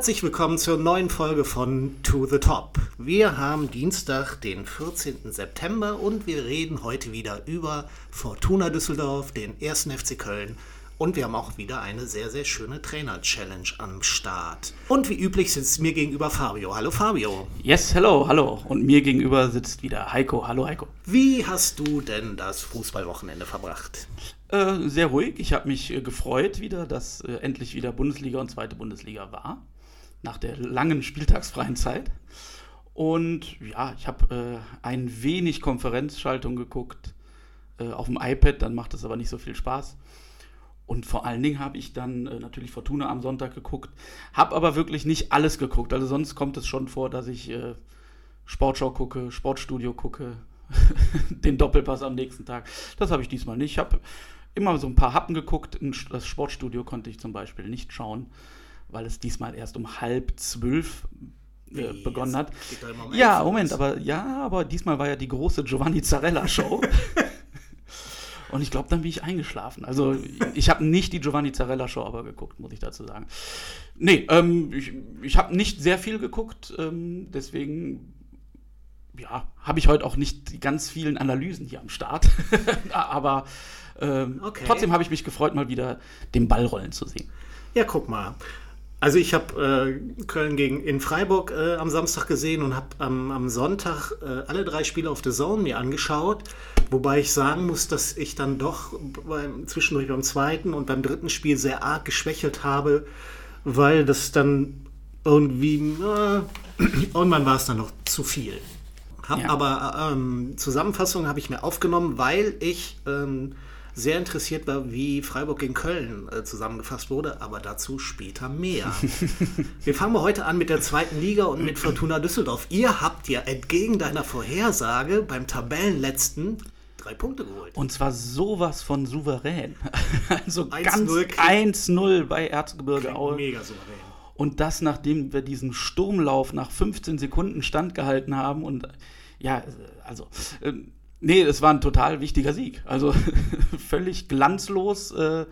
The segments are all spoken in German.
Herzlich willkommen zur neuen Folge von To the Top. Wir haben Dienstag, den 14. September und wir reden heute wieder über Fortuna Düsseldorf, den 1. FC Köln und wir haben auch wieder eine sehr, sehr schöne Trainer-Challenge am Start. Und wie üblich sitzt mir gegenüber Fabio. Hallo Fabio. Yes, hello, hallo. Und mir gegenüber sitzt wieder Heiko. Hallo Heiko. Wie hast du denn das Fußballwochenende verbracht? Äh, sehr ruhig. Ich habe mich äh, gefreut wieder, dass äh, endlich wieder Bundesliga und zweite Bundesliga war nach der langen spieltagsfreien Zeit. Und ja, ich habe äh, ein wenig Konferenzschaltung geguckt äh, auf dem iPad, dann macht es aber nicht so viel Spaß. Und vor allen Dingen habe ich dann äh, natürlich Fortuna am Sonntag geguckt, habe aber wirklich nicht alles geguckt. Also sonst kommt es schon vor, dass ich äh, Sportschau gucke, Sportstudio gucke, den Doppelpass am nächsten Tag. Das habe ich diesmal nicht. Ich habe immer so ein paar Happen geguckt. Das Sportstudio konnte ich zum Beispiel nicht schauen weil es diesmal erst um halb zwölf äh, begonnen hat. Ja, Moment, aber ja, aber diesmal war ja die große Giovanni Zarella Show. Und ich glaube, dann bin ich eingeschlafen. Also ich habe nicht die Giovanni Zarella Show aber geguckt, muss ich dazu sagen. Nee, ähm, ich, ich habe nicht sehr viel geguckt, ähm, deswegen ja, habe ich heute auch nicht die ganz vielen Analysen hier am Start. aber ähm, okay. trotzdem habe ich mich gefreut, mal wieder den Ball rollen zu sehen. Ja, guck mal. Also ich habe äh, Köln gegen in Freiburg äh, am Samstag gesehen und habe ähm, am Sonntag äh, alle drei Spiele auf The Zone mir angeschaut. Wobei ich sagen muss, dass ich dann doch beim, zwischendurch beim zweiten und beim dritten Spiel sehr arg geschwächelt habe, weil das dann irgendwie, äh, irgendwann war es dann noch zu viel. Hab ja. Aber ähm, Zusammenfassung habe ich mir aufgenommen, weil ich ähm, sehr interessiert war, wie Freiburg gegen Köln äh, zusammengefasst wurde, aber dazu später mehr. wir fangen mal heute an mit der zweiten Liga und mit Fortuna Düsseldorf. Ihr habt ja entgegen deiner Vorhersage beim Tabellenletzten drei Punkte geholt. Und zwar sowas von souverän. also 1 ganz 1-0 bei Erzgebirge Aue. Mega souverän. Und das, nachdem wir diesen Sturmlauf nach 15 Sekunden standgehalten haben und ja, also äh, Nee, es war ein total wichtiger Sieg. Also völlig glanzlos. Äh,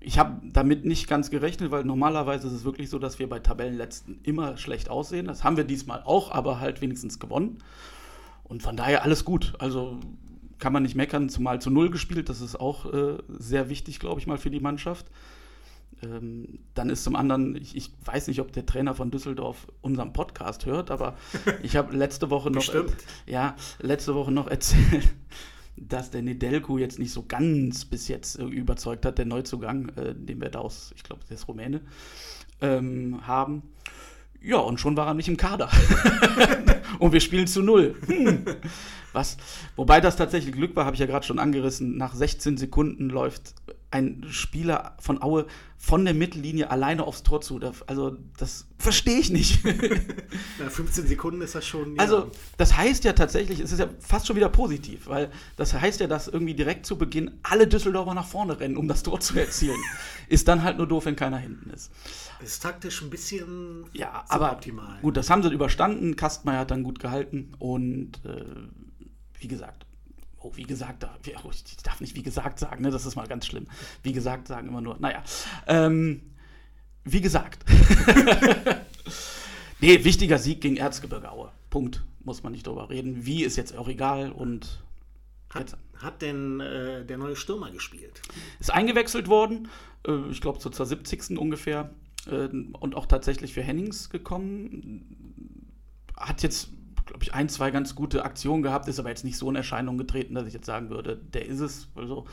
ich habe damit nicht ganz gerechnet, weil normalerweise ist es wirklich so, dass wir bei Tabellenletzten immer schlecht aussehen. Das haben wir diesmal auch, aber halt wenigstens gewonnen. Und von daher alles gut. Also kann man nicht meckern, zumal zu Null gespielt. Das ist auch äh, sehr wichtig, glaube ich mal, für die Mannschaft. Ähm, dann ist zum anderen, ich, ich, weiß nicht, ob der Trainer von Düsseldorf unseren Podcast hört, aber ich habe letzte Woche noch, äh, ja, letzte Woche noch erzählt, dass der Nedelko jetzt nicht so ganz bis jetzt äh, überzeugt hat, der Neuzugang, äh, den wir da aus, ich glaube, der ist Rumäne, ähm, haben. Ja, und schon war er nicht im Kader. und wir spielen zu null. Hm. Was? Wobei das tatsächlich Glück war, habe ich ja gerade schon angerissen. Nach 16 Sekunden läuft ein Spieler von Aue von der Mittellinie alleine aufs Tor zu. Also, das verstehe ich nicht. Na, 15 Sekunden ist das schon. Ja. Also, das heißt ja tatsächlich, es ist ja fast schon wieder positiv, weil das heißt ja, dass irgendwie direkt zu Beginn alle Düsseldorfer nach vorne rennen, um das Tor zu erzielen. ist dann halt nur doof, wenn keiner hinten ist. Ist taktisch ein bisschen ja, aber optimal. Gut, das haben sie überstanden. Kastmeier hat dann gut gehalten und äh, wie gesagt, oh, wie gesagt, oh, ich darf nicht wie gesagt sagen, ne? das ist mal ganz schlimm. Wie gesagt sagen immer nur, naja. Ähm, wie gesagt. nee, wichtiger Sieg gegen Erzgebirge Aue. Punkt. Muss man nicht drüber reden. Wie ist jetzt auch egal und. Hat, hat denn äh, der neue Stürmer gespielt? Ist eingewechselt worden, äh, ich glaube so zur 70. ungefähr. Äh, und auch tatsächlich für Hennings gekommen. Hat jetzt glaube ich, ein, zwei ganz gute Aktionen gehabt, ist aber jetzt nicht so in Erscheinung getreten, dass ich jetzt sagen würde, der ist es. Also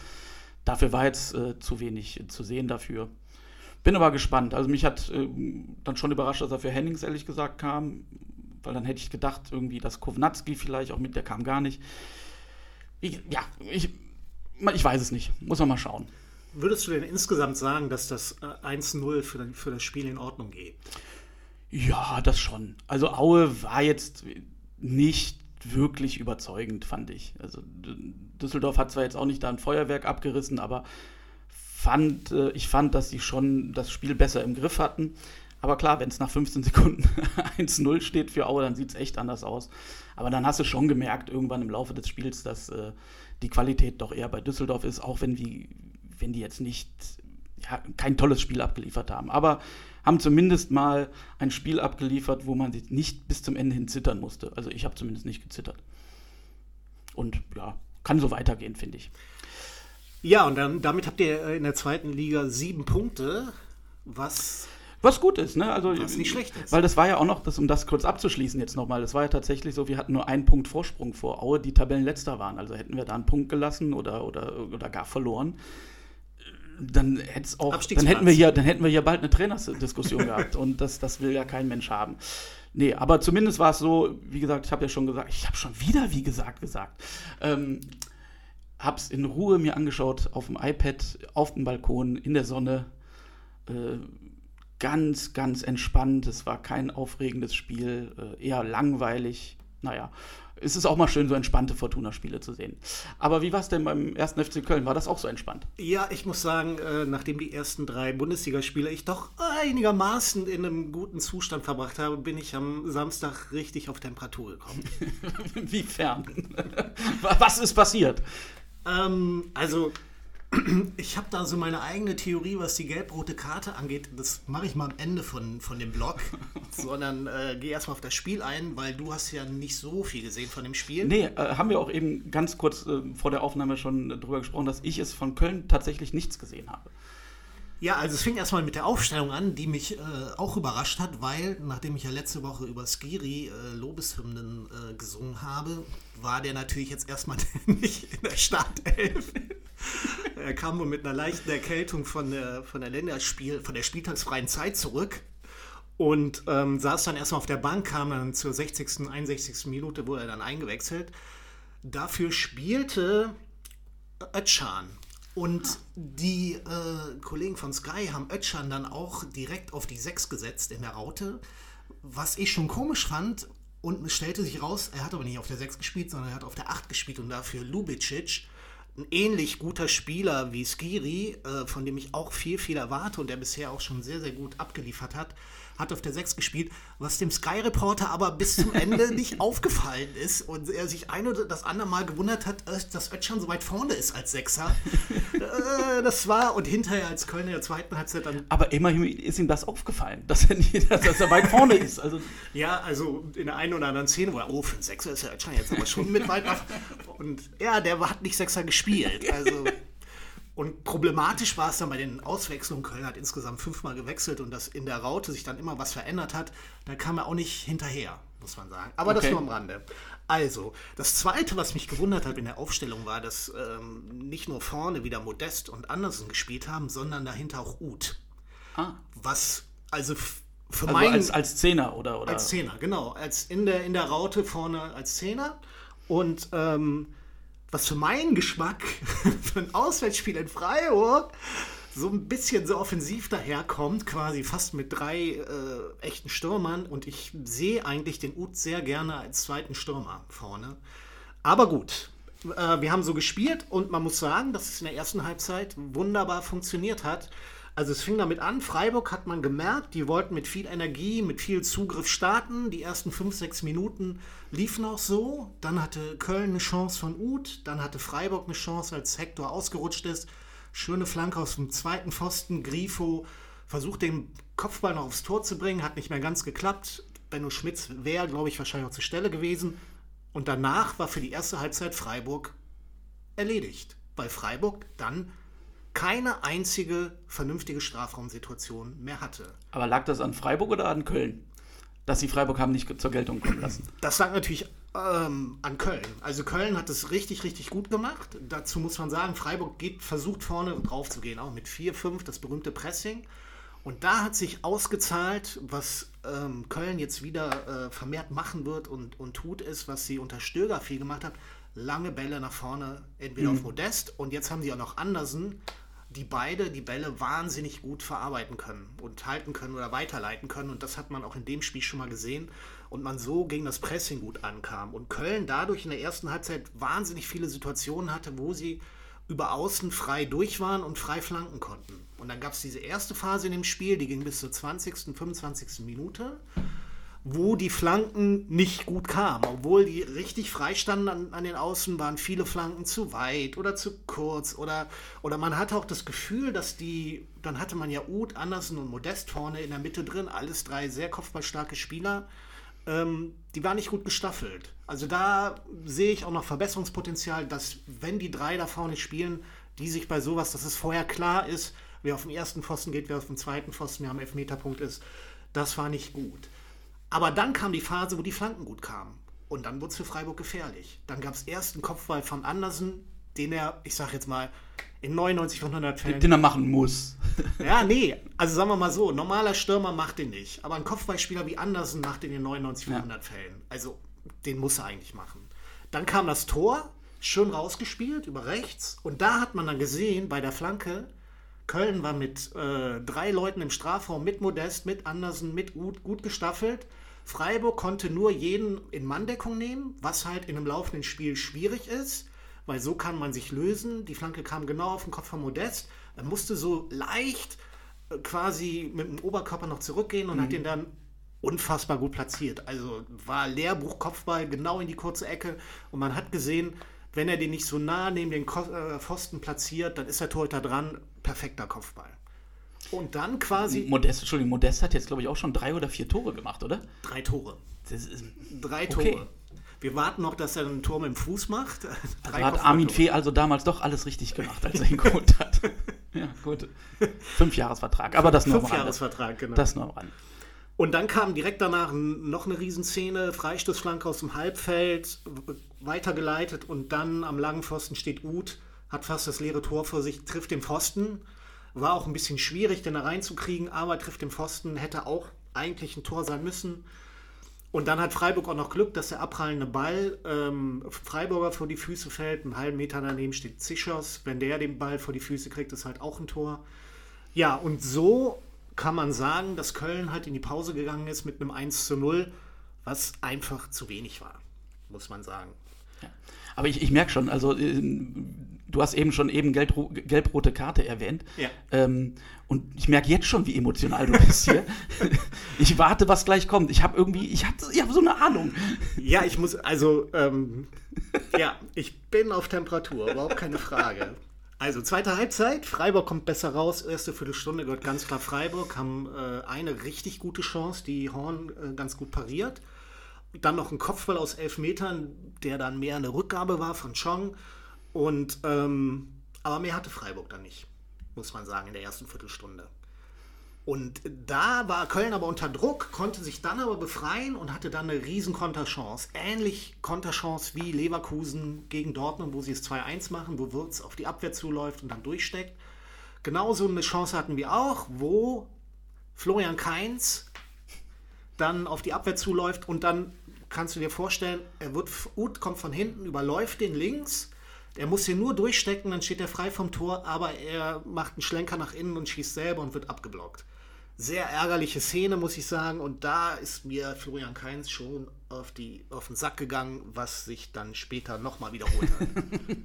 dafür war jetzt äh, zu wenig zu sehen dafür. Bin aber gespannt. Also mich hat äh, dann schon überrascht, dass er für Hennings ehrlich gesagt kam, weil dann hätte ich gedacht, irgendwie, dass Kovnatski vielleicht auch mit, der kam gar nicht. Ich, ja, ich, ich weiß es nicht. Muss man mal schauen. Würdest du denn insgesamt sagen, dass das 1-0 für, für das Spiel in Ordnung geht? Ja, das schon. Also Aue war jetzt nicht wirklich überzeugend, fand ich. Also Düsseldorf hat zwar jetzt auch nicht da ein Feuerwerk abgerissen, aber fand, äh, ich fand, dass sie schon das Spiel besser im Griff hatten. Aber klar, wenn es nach 15 Sekunden 1-0 steht für Aue, dann sieht es echt anders aus. Aber dann hast du schon gemerkt, irgendwann im Laufe des Spiels, dass äh, die Qualität doch eher bei Düsseldorf ist, auch wenn die, wenn die jetzt nicht kein tolles Spiel abgeliefert haben. Aber haben zumindest mal ein Spiel abgeliefert, wo man nicht bis zum Ende hin zittern musste. Also ich habe zumindest nicht gezittert. Und ja, kann so weitergehen, finde ich. Ja, und dann, damit habt ihr in der zweiten Liga sieben Punkte, was was gut ist, ne? Also, Was nicht schlecht ist. Weil das war ja auch noch, das, um das kurz abzuschließen jetzt nochmal, das war ja tatsächlich so, wir hatten nur einen Punkt Vorsprung vor Aue, die Tabellenletzter waren. Also hätten wir da einen Punkt gelassen oder, oder, oder gar verloren, dann, hätt's auch, dann, hätten wir hier, dann hätten wir hier bald eine Trainersdiskussion gehabt. Und das, das will ja kein Mensch haben. Nee, aber zumindest war es so, wie gesagt, ich habe ja schon gesagt, ich habe schon wieder, wie gesagt, gesagt. Ähm, hab's in Ruhe mir angeschaut auf dem iPad, auf dem Balkon, in der Sonne. Äh, ganz, ganz entspannt. Es war kein aufregendes Spiel, äh, eher langweilig. Naja, es ist auch mal schön, so entspannte Fortuna-Spiele zu sehen. Aber wie war es denn beim ersten FC Köln? War das auch so entspannt? Ja, ich muss sagen, äh, nachdem die ersten drei Bundesligaspiele ich doch einigermaßen in einem guten Zustand verbracht habe, bin ich am Samstag richtig auf Temperatur gekommen. Inwiefern? Was ist passiert? Ähm, also ich habe da so meine eigene Theorie, was die gelb-rote Karte angeht. Das mache ich mal am Ende von, von dem Blog. sondern äh, gehe erstmal auf das Spiel ein, weil du hast ja nicht so viel gesehen von dem Spiel. Nee, äh, haben wir auch eben ganz kurz äh, vor der Aufnahme schon drüber gesprochen, dass ich es von Köln tatsächlich nichts gesehen habe. Ja, also es fing erstmal mit der Aufstellung an, die mich äh, auch überrascht hat, weil nachdem ich ja letzte Woche über Skiri äh, Lobeshymnen äh, gesungen habe, war der natürlich jetzt erstmal nicht in der Startelf. er kam wohl mit einer leichten Erkältung von der, von der Länderspiel, von der spieltagsfreien Zeit zurück und ähm, saß dann erstmal auf der Bank, kam dann zur 60., 61. Minute, wurde er dann eingewechselt. Dafür spielte Ötschan. Und die äh, Kollegen von Sky haben Ötschan dann auch direkt auf die 6 gesetzt in der Raute. Was ich schon komisch fand, und es stellte sich raus, er hat aber nicht auf der 6 gespielt, sondern er hat auf der 8 gespielt und dafür Lubicic ein ähnlich guter Spieler wie Skiri, äh, von dem ich auch viel, viel erwarte und der bisher auch schon sehr, sehr gut abgeliefert hat, hat auf der 6 gespielt, was dem Sky Reporter aber bis zum Ende nicht aufgefallen ist und er sich ein oder das andere Mal gewundert hat, äh, dass Özcan so weit vorne ist als Sechser. äh, das war und hinterher als Kölner der zweiten Halbzeit dann. Aber immerhin ist ihm das aufgefallen, dass er, nicht, dass er weit vorne ist. Also ja, also in der einen oder anderen Szene, wo er, oh, für einen Sechser ist er Özcan jetzt aber schon mit weit nach. Und ja, der hat nicht Sechser gespielt. Also. Und problematisch war es dann bei den Auswechslungen. Köln hat insgesamt fünfmal gewechselt und dass in der Raute sich dann immer was verändert hat, da kam er auch nicht hinterher, muss man sagen. Aber okay. das nur am Rande. Also, das Zweite, was mich gewundert hat in der Aufstellung, war, dass ähm, nicht nur vorne wieder Modest und Andersen gespielt haben, sondern dahinter auch Uth. Ah. Was, also für also meinen... Als, als Zehner, oder, oder? Als Zehner, genau. Als in, der, in der Raute vorne als Zehner. Und... Ähm, was für meinen Geschmack für ein Auswärtsspiel in Freiburg so ein bisschen so offensiv daherkommt, quasi fast mit drei äh, echten Stürmern. Und ich sehe eigentlich den Ut sehr gerne als zweiten Stürmer vorne. Aber gut, äh, wir haben so gespielt und man muss sagen, dass es in der ersten Halbzeit wunderbar funktioniert hat. Also es fing damit an, Freiburg hat man gemerkt, die wollten mit viel Energie, mit viel Zugriff starten. Die ersten fünf, sechs Minuten liefen auch so. Dann hatte Köln eine Chance von Uth, dann hatte Freiburg eine Chance, als Hector ausgerutscht ist. Schöne Flanke aus dem zweiten Pfosten. Grifo versucht den Kopfball noch aufs Tor zu bringen, hat nicht mehr ganz geklappt. Benno Schmitz wäre, glaube ich, wahrscheinlich auch zur Stelle gewesen. Und danach war für die erste Halbzeit Freiburg erledigt. Weil Freiburg dann keine einzige vernünftige Strafraumsituation mehr hatte. Aber lag das an Freiburg oder an Köln? Dass sie Freiburg haben nicht zur Geltung kommen lassen. Das lag natürlich ähm, an Köln. Also Köln hat es richtig, richtig gut gemacht. Dazu muss man sagen, Freiburg geht, versucht vorne drauf zu gehen, auch mit 4-5, das berühmte Pressing. Und da hat sich ausgezahlt, was ähm, Köln jetzt wieder äh, vermehrt machen wird und, und tut, ist, was sie unter Stöger viel gemacht hat. Lange Bälle nach vorne, entweder mhm. auf Modest und jetzt haben sie auch noch Andersen, die beide die Bälle wahnsinnig gut verarbeiten können und halten können oder weiterleiten können. Und das hat man auch in dem Spiel schon mal gesehen. Und man so gegen das Pressing gut ankam. Und Köln dadurch in der ersten Halbzeit wahnsinnig viele Situationen hatte, wo sie über außen frei durch waren und frei flanken konnten. Und dann gab es diese erste Phase in dem Spiel, die ging bis zur 20., 25. Minute, wo die Flanken nicht gut kamen. Obwohl die richtig frei standen an, an, den Außen, waren viele Flanken zu weit oder zu kurz. Oder, oder man hatte auch das Gefühl, dass die, dann hatte man ja Uth, Andersen und Modest vorne in der Mitte drin, alles drei sehr kopfballstarke Spieler. Ähm, die waren nicht gut gestaffelt. Also da sehe ich auch noch Verbesserungspotenzial, dass wenn die drei da vorne spielen, die sich bei sowas, dass es vorher klar ist, wer auf dem ersten Pfosten geht, wer auf dem zweiten Pfosten, wer am Elfmeterpunkt ist, das war nicht gut. Aber dann kam die Phase, wo die Flanken gut kamen. Und dann wurde es für Freiburg gefährlich. Dann gab es erst einen Kopfball von Andersen, den er, ich sag jetzt mal, in 99 von 100 Fällen. Den er machen muss. Ja, nee. Also sagen wir mal so, normaler Stürmer macht den nicht. Aber ein Kopfballspieler wie Andersen macht den in 99 von 100 ja. Fällen. Also den muss er eigentlich machen. Dann kam das Tor, schön rausgespielt über rechts. Und da hat man dann gesehen, bei der Flanke, Köln war mit äh, drei Leuten im Strafraum, mit Modest, mit Andersen, mit Uth, gut gestaffelt. Freiburg konnte nur jeden in Manndeckung nehmen, was halt in einem laufenden Spiel schwierig ist, weil so kann man sich lösen. Die Flanke kam genau auf den Kopf von Modest. Er musste so leicht äh, quasi mit dem Oberkörper noch zurückgehen und mhm. hat den dann unfassbar gut platziert. Also war Lehrbuch Kopfball genau in die kurze Ecke und man hat gesehen, wenn er den nicht so nah neben den äh, Pfosten platziert, dann ist der Torhüter dran. Perfekter Kopfball. Und dann quasi. Modest, Entschuldigung, Modest hat jetzt, glaube ich, auch schon drei oder vier Tore gemacht, oder? Drei Tore. drei Tore. Okay. Wir warten noch, dass er einen Turm im Fuß macht. Drei hat Armin Fee also damals doch alles richtig gemacht, als er ihn geholt hat. ja, gut. Fünfjahresvertrag, aber das nur Fünfjahresvertrag, genau. Das nur am Rand. Und dann kam direkt danach noch eine Riesenszene, Freistoßflanke aus dem Halbfeld, weitergeleitet und dann am langen Pfosten steht Uth, hat fast das leere Tor vor sich, trifft den Pfosten. War auch ein bisschen schwierig, den da reinzukriegen, aber trifft den Pfosten, hätte auch eigentlich ein Tor sein müssen. Und dann hat Freiburg auch noch Glück, dass der abprallende Ball ähm, Freiburger vor die Füße fällt. Einen halben Meter daneben steht Zischers. Wenn der den Ball vor die Füße kriegt, ist halt auch ein Tor. Ja, und so kann man sagen, dass Köln halt in die Pause gegangen ist mit einem 1 zu 0, was einfach zu wenig war, muss man sagen. Ja. Aber ich, ich merke schon, also äh, du hast eben schon eben gelb-rote Karte erwähnt. Ja. Ähm, und ich merke jetzt schon, wie emotional du bist hier. ich warte, was gleich kommt. Ich habe irgendwie, ich habe ich hab so eine Ahnung. Ja, ich muss, also, ähm, ja, ich bin auf Temperatur, überhaupt keine Frage. Also, zweite Halbzeit, Freiburg kommt besser raus. Erste Viertelstunde gehört ganz klar Freiburg, haben äh, eine richtig gute Chance, die Horn äh, ganz gut pariert. Dann noch ein Kopfball aus elf Metern, der dann mehr eine Rückgabe war von Chong. Und, ähm, aber mehr hatte Freiburg dann nicht, muss man sagen, in der ersten Viertelstunde. Und da war Köln aber unter Druck, konnte sich dann aber befreien und hatte dann eine riesen Konterchance. Ähnlich Konterchance wie Leverkusen gegen Dortmund, wo sie es 2-1 machen, wo Würz auf die Abwehr zuläuft und dann durchsteckt. Genauso eine Chance hatten wir auch, wo Florian Kainz dann auf die Abwehr zuläuft und dann kannst du dir vorstellen, er wird, Uth kommt von hinten, überläuft den links, er muss hier nur durchstecken, dann steht er frei vom Tor, aber er macht einen Schlenker nach innen und schießt selber und wird abgeblockt. Sehr ärgerliche Szene, muss ich sagen, und da ist mir Florian Kainz schon auf, die, auf den Sack gegangen, was sich dann später nochmal wiederholt hat.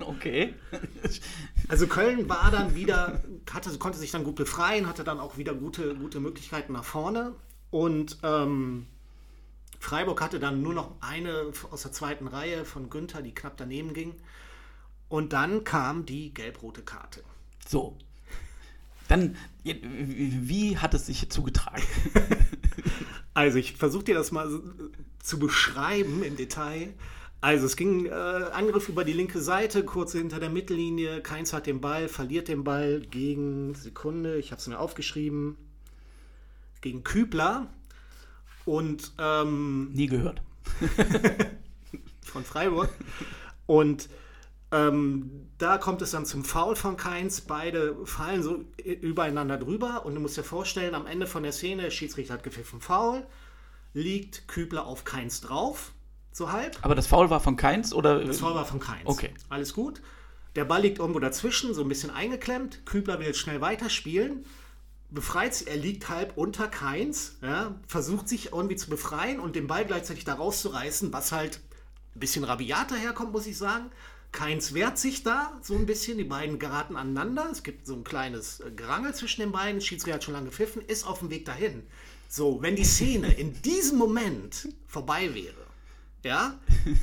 okay. Also Köln war dann wieder, hatte, konnte sich dann gut befreien, hatte dann auch wieder gute, gute Möglichkeiten nach vorne. Und ähm, Freiburg hatte dann nur noch eine aus der zweiten Reihe von Günther, die knapp daneben ging. Und dann kam die gelb-rote Karte. So. Dann, wie hat es sich zugetragen? also, ich versuche dir das mal zu beschreiben im Detail. Also es ging äh, Angriff über die linke Seite, kurz hinter der Mittellinie. Keins hat den Ball, verliert den Ball gegen Sekunde. Ich habe es mir aufgeschrieben gegen Kübler und ähm, nie gehört von Freiburg und ähm, da kommt es dann zum Foul von Keins. Beide fallen so übereinander drüber. Und du musst dir vorstellen, am Ende von der Szene, der Schiedsrichter hat gepfiffen Foul, liegt Kübler auf Keins drauf, so halb. Aber das Foul war von Keins oder? Das Foul war von Keins. Okay. Alles gut. Der Ball liegt irgendwo dazwischen, so ein bisschen eingeklemmt. Kübler will jetzt schnell weiterspielen befreit sich, er liegt halb unter Keins, ja, versucht sich irgendwie zu befreien und den Ball gleichzeitig da rauszureißen, was halt ein bisschen rabiater herkommt, muss ich sagen. Keins wehrt sich da so ein bisschen, die beiden geraten aneinander, es gibt so ein kleines äh, Gerangel zwischen den beiden, Schiedsrichter hat schon lange gepfiffen, ist auf dem Weg dahin. So, wenn die Szene in diesem Moment vorbei wäre, ja,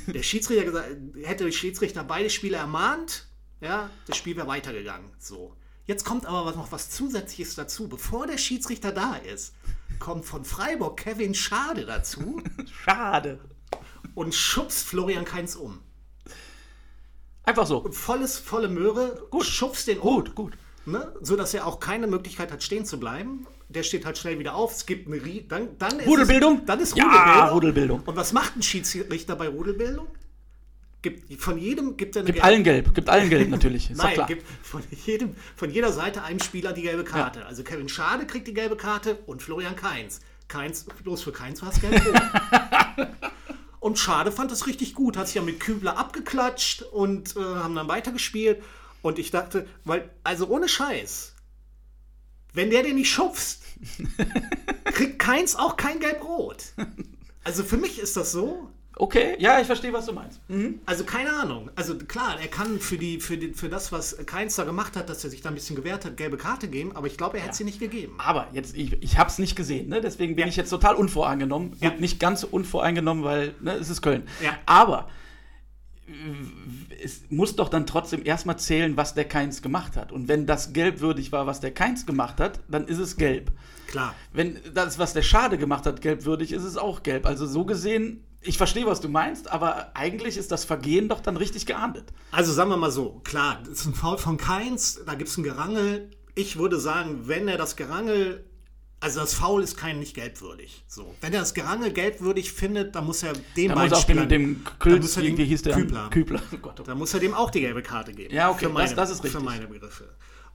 der Schiedsrichter gesagt, hätte der Schiedsrichter beide Spiele ermahnt, ja, das Spiel wäre weitergegangen. So. Jetzt kommt aber noch was Zusätzliches dazu. Bevor der Schiedsrichter da ist, kommt von Freiburg Kevin Schade dazu. Schade. Und schubst Florian Keins um. Einfach so. Volles, volle Möhre, gut. schubst den um. Gut, gut. Ne? So dass er auch keine Möglichkeit hat, stehen zu bleiben. Der steht halt schnell wieder auf. Es gibt eine Rie dann, dann Rudelbildung? Es, dann ist Rudelbildung. Ja, Rudelbildung. Und was macht ein Schiedsrichter bei Rudelbildung? Gibt, von jedem gibt er eine Gibt allen gelb, gibt allen gelb natürlich. Ist Nein, gibt von, jedem, von jeder Seite einem Spieler die gelbe Karte. Ja. Also Kevin Schade kriegt die gelbe Karte und Florian Keins. Keins, bloß für Keins war es gelb Und Schade fand das richtig gut, hat sich ja mit Kübler abgeklatscht und äh, haben dann weitergespielt. Und ich dachte, weil, also ohne Scheiß, wenn der den nicht schubst, kriegt Keins auch kein Gelb-Rot. Also für mich ist das so, Okay, ja, ich verstehe, was du meinst. Mhm. Also keine Ahnung. Also klar, er kann für, die, für, die, für das, was Keins da gemacht hat, dass er sich da ein bisschen gewehrt hat, gelbe Karte geben, aber ich glaube, er hätte ja. sie nicht gegeben. Aber jetzt, ich, ich habe es nicht gesehen, ne? deswegen bin ja. ich jetzt total unvoreingenommen. Ja. nicht ganz unvoreingenommen, weil ne, es ist Köln. Ja. Aber es muss doch dann trotzdem erstmal zählen, was der Keins gemacht hat. Und wenn das gelbwürdig war, was der Keins gemacht hat, dann ist es gelb. Klar. Wenn das, was der Schade gemacht hat, gelbwürdig, ist es auch gelb. Also so gesehen ich verstehe, was du meinst, aber eigentlich ist das Vergehen doch dann richtig geahndet. Also sagen wir mal so, klar, das ist ein Foul von Keins, da gibt es ein Gerangel. Ich würde sagen, wenn er das Gerangel, also das Foul ist kein nicht gelbwürdig. So. Wenn er das Gerangel gelbwürdig findet, dann muss er dem da muss auch dem, dem Kölz, wie hieß der? Kübler. Kübler. Oh Gott, oh Da muss er dem auch die gelbe Karte geben. Ja, okay, meine, das, das ist richtig. Für meine Begriffe.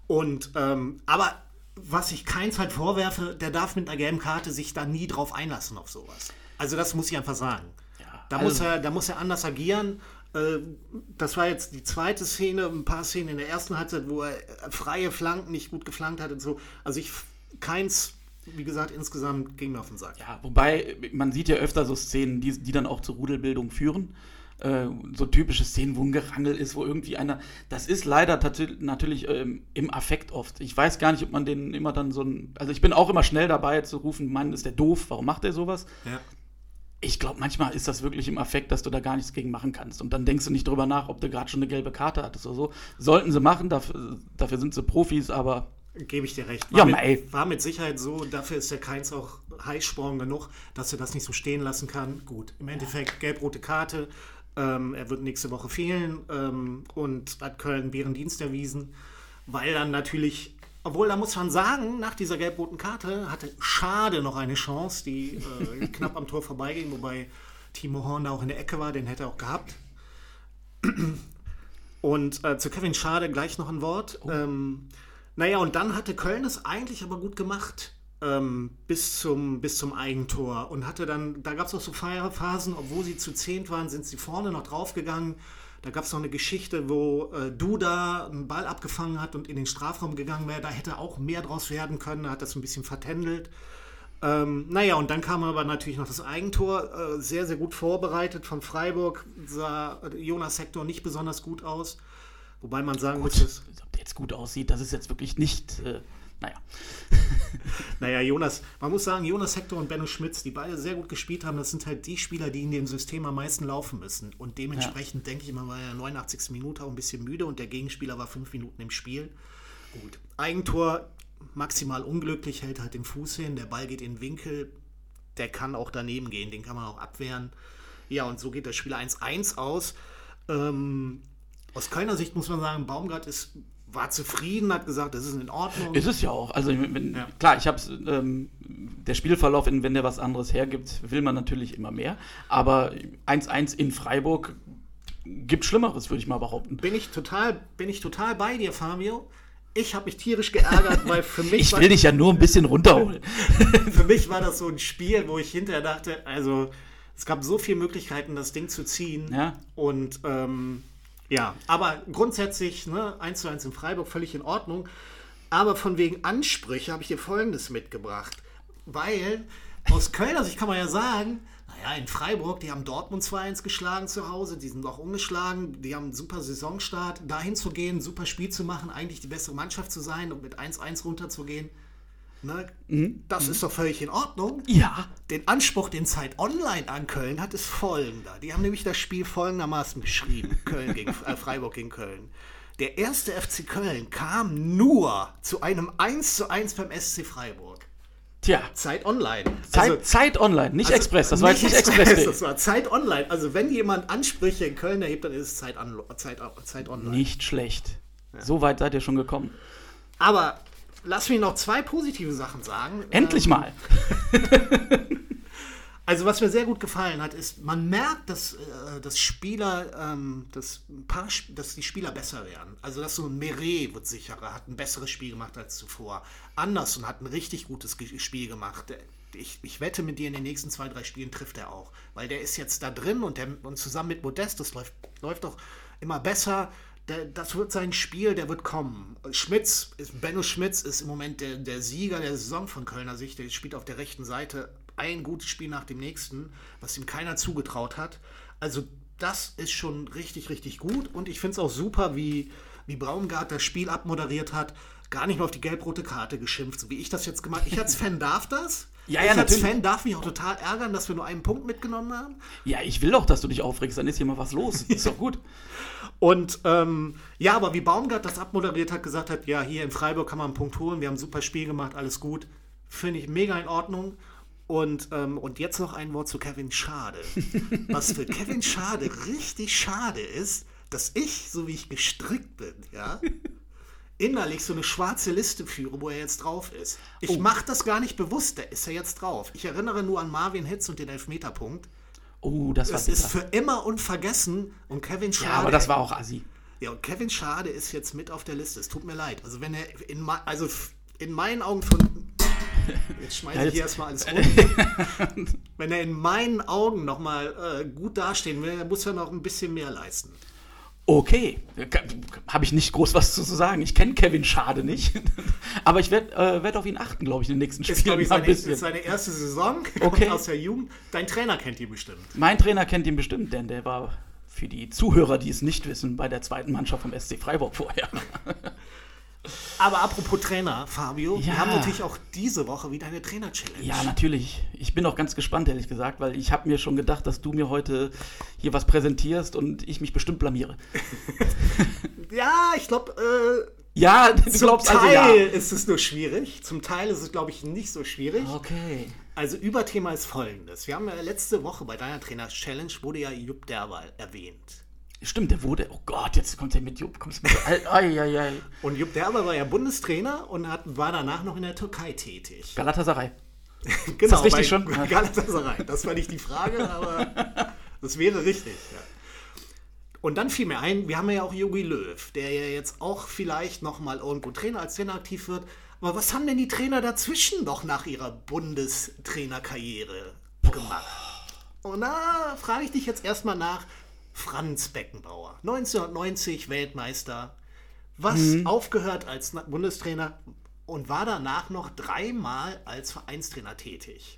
Und, ähm, aber was ich Keins halt vorwerfe, der darf mit einer gelben Karte sich da nie drauf einlassen auf sowas. Also das muss ich einfach sagen. Ja, da, also muss er, da muss er anders agieren. Äh, das war jetzt die zweite Szene, ein paar Szenen in der ersten Halbzeit, wo er freie Flanken nicht gut geflankt hat und so. Also ich, keins, wie gesagt, insgesamt ging mir auf den Sack. Ja, wobei man sieht ja öfter so Szenen, die, die dann auch zur Rudelbildung führen. Äh, so typische Szenen, wo ein Gerangel ist, wo irgendwie einer. Das ist leider natürlich ähm, im Affekt oft. Ich weiß gar nicht, ob man den immer dann so ein. Also ich bin auch immer schnell dabei zu rufen, Mann, ist der doof, warum macht der sowas? Ja ich glaube, manchmal ist das wirklich im Affekt, dass du da gar nichts gegen machen kannst. Und dann denkst du nicht drüber nach, ob du gerade schon eine gelbe Karte hattest oder so. Sollten sie machen, dafür, dafür sind sie Profis, aber. Gebe ich dir recht. War, ja, mit, war mit Sicherheit so, dafür ist der Keins auch heißsporn genug, dass er das nicht so stehen lassen kann. Gut, im Endeffekt gelb-rote Karte. Ähm, er wird nächste Woche fehlen ähm, und hat Köln Bärendienst erwiesen, weil dann natürlich obwohl, da muss man sagen, nach dieser gelb-roten Karte hatte Schade noch eine Chance, die äh, knapp am Tor vorbeiging, wobei Timo Horn da auch in der Ecke war, den hätte er auch gehabt. Und äh, zu Kevin Schade gleich noch ein Wort. Oh. Ähm, naja, und dann hatte Köln es eigentlich aber gut gemacht ähm, bis, zum, bis zum Eigentor und hatte dann, da gab es auch so Feierphasen, obwohl sie zu zehnt waren, sind sie vorne noch draufgegangen da gab es noch eine Geschichte, wo äh, Duda einen Ball abgefangen hat und in den Strafraum gegangen wäre. Da hätte auch mehr draus werden können. Er hat das ein bisschen vertändelt. Ähm, naja, und dann kam aber natürlich noch das Eigentor. Äh, sehr, sehr gut vorbereitet von Freiburg. Sah Jonas Sektor nicht besonders gut aus. Wobei man sagen gut, muss, dass. Ob der jetzt gut aussieht, das ist jetzt wirklich nicht. Äh naja. naja, Jonas, man muss sagen, Jonas Hector und Benno Schmitz, die beide sehr gut gespielt haben, das sind halt die Spieler, die in dem System am meisten laufen müssen. Und dementsprechend ja. denke ich mal, war er 89. Minute auch ein bisschen müde und der Gegenspieler war fünf Minuten im Spiel. Gut. Eigentor maximal unglücklich, hält halt den Fuß hin, der Ball geht in den Winkel, der kann auch daneben gehen, den kann man auch abwehren. Ja, und so geht das Spiel 1-1 aus. Ähm, aus Kölner Sicht muss man sagen, Baumgart ist war zufrieden, hat gesagt, das ist in Ordnung. Ist es ja auch. Also wenn, ja. klar, ich habe ähm, der Spielverlauf, wenn der was anderes hergibt, will man natürlich immer mehr. Aber 1-1 in Freiburg gibt Schlimmeres, würde ich mal behaupten. Bin ich total, bin ich total bei dir, Fabio. Ich habe mich tierisch geärgert, weil für mich. ich will dich ja nur ein bisschen runterholen. für mich war das so ein Spiel, wo ich hinterher dachte, also es gab so viele Möglichkeiten, das Ding zu ziehen. Ja. Und ähm, ja, aber grundsätzlich ne, 1 zu 1 in Freiburg völlig in Ordnung. Aber von wegen Ansprüche habe ich dir Folgendes mitgebracht. Weil aus Kölner Sicht kann man ja sagen, naja, in Freiburg, die haben Dortmund 2-1 geschlagen zu Hause, die sind auch ungeschlagen, die haben einen super Saisonstart. Dahin zu gehen, ein super Spiel zu machen, eigentlich die bessere Mannschaft zu sein und mit 1-1 runterzugehen. Ne? Mhm. Das mhm. ist doch völlig in Ordnung. Ja. Den Anspruch, den Zeit Online an Köln hat, ist folgender. Die haben nämlich das Spiel folgendermaßen beschrieben: Köln gegen äh, Freiburg gegen Köln. Der erste FC Köln kam nur zu einem 1 zu 1 beim SC Freiburg. Tja. Zeit Online. Zeit, also, Zeit Online, nicht also Express. Das war nicht jetzt nicht Express. Express das war Zeit Online. Also wenn jemand Ansprüche in Köln erhebt, dann ist es Zeit, Zeit, Zeit Online. Nicht schlecht. Ja. So weit seid ihr schon gekommen. Aber lass mich noch zwei positive Sachen sagen. Endlich ähm, mal. also was mir sehr gut gefallen hat, ist, man merkt, dass, äh, dass Spieler, ähm, dass, ein paar, dass die Spieler besser werden. Also dass so ein Meret wird sicherer, hat ein besseres Spiel gemacht als zuvor. Anderson hat ein richtig gutes Spiel gemacht. Ich, ich, wette mit dir, in den nächsten zwei, drei Spielen trifft er auch. Weil der ist jetzt da drin und, der, und zusammen mit Modest, das läuft, läuft doch immer besser der, das wird sein Spiel, der wird kommen. Schmitz, Benno Schmitz ist im Moment der, der Sieger der Saison von Kölner Sicht. Der spielt auf der rechten Seite ein gutes Spiel nach dem nächsten, was ihm keiner zugetraut hat. Also das ist schon richtig, richtig gut. Und ich finde es auch super, wie, wie Braungart das Spiel abmoderiert hat. Gar nicht mehr auf die gelb-rote Karte geschimpft, so wie ich das jetzt gemacht habe. Ich als Fan darf das. Ja, ja, ich als Fan darf mich auch total ärgern, dass wir nur einen Punkt mitgenommen haben. Ja, ich will doch, dass du dich aufregst, dann ist hier mal was los. Ist doch gut. Und ähm, ja, aber wie Baumgart das abmoderiert hat, gesagt hat, ja, hier in Freiburg kann man einen Punkt holen, wir haben ein super Spiel gemacht, alles gut, finde ich mega in Ordnung. Und, ähm, und jetzt noch ein Wort zu Kevin Schade. Was für Kevin Schade richtig schade ist, dass ich, so wie ich gestrickt bin, ja, innerlich so eine schwarze Liste führe, wo er jetzt drauf ist. Ich oh. mache das gar nicht bewusst, da ist er jetzt drauf. Ich erinnere nur an Marvin Hitz und den Elfmeterpunkt. Oh, das war Das ist für immer unvergessen und Kevin Schade. Ja, aber das war auch assi. Ja, und Kevin Schade ist jetzt mit auf der Liste. Es tut mir leid. Also wenn er in, also in meinen Augen von Jetzt schmeiße ja, ich hier erstmal alles rum. Wenn er in meinen Augen nochmal äh, gut dastehen will, dann muss er noch ein bisschen mehr leisten. Okay, habe ich nicht groß was zu sagen. Ich kenne Kevin Schade nicht, aber ich werde äh, werd auf ihn achten, glaube ich, in den nächsten Spielen. Ist, glaube ich, seine, ist seine erste Saison okay. aus der Jugend. Dein Trainer kennt ihn bestimmt. Mein Trainer kennt ihn bestimmt, denn der war für die Zuhörer, die es nicht wissen, bei der zweiten Mannschaft vom SC Freiburg vorher. Aber apropos Trainer, Fabio, ja. wir haben natürlich auch diese Woche wieder eine Trainer-Challenge. Ja, natürlich. Ich bin auch ganz gespannt, ehrlich gesagt, weil ich habe mir schon gedacht, dass du mir heute hier was präsentierst und ich mich bestimmt blamiere. ja, ich glaube, äh, ja, du zum glaubst Teil also, ja. ist es nur schwierig. Zum Teil ist es, glaube ich, nicht so schwierig. Okay. Also Überthema ist folgendes. Wir haben ja letzte Woche bei deiner Trainer-Challenge wurde ja Jupp Derwal erwähnt. Stimmt, der wurde, oh Gott, jetzt kommt er mit Jupp, kommst mit, ai, ai, ai. Und Jupp Derber war ja Bundestrainer und hat, war danach noch in der Türkei tätig. Galatasaray. genau, ist das richtig schon? Galatasaray. Das war nicht die Frage, aber das wäre richtig. Ja. Und dann fiel mir ein, wir haben ja auch Jogi Löw, der ja jetzt auch vielleicht noch mal irgendwo Trainer als Trainer aktiv wird. Aber was haben denn die Trainer dazwischen noch nach ihrer Bundestrainerkarriere gemacht? Und da frage ich dich jetzt erstmal nach, Franz Beckenbauer. 1990 Weltmeister. Was mhm. aufgehört als Bundestrainer und war danach noch dreimal als Vereinstrainer tätig.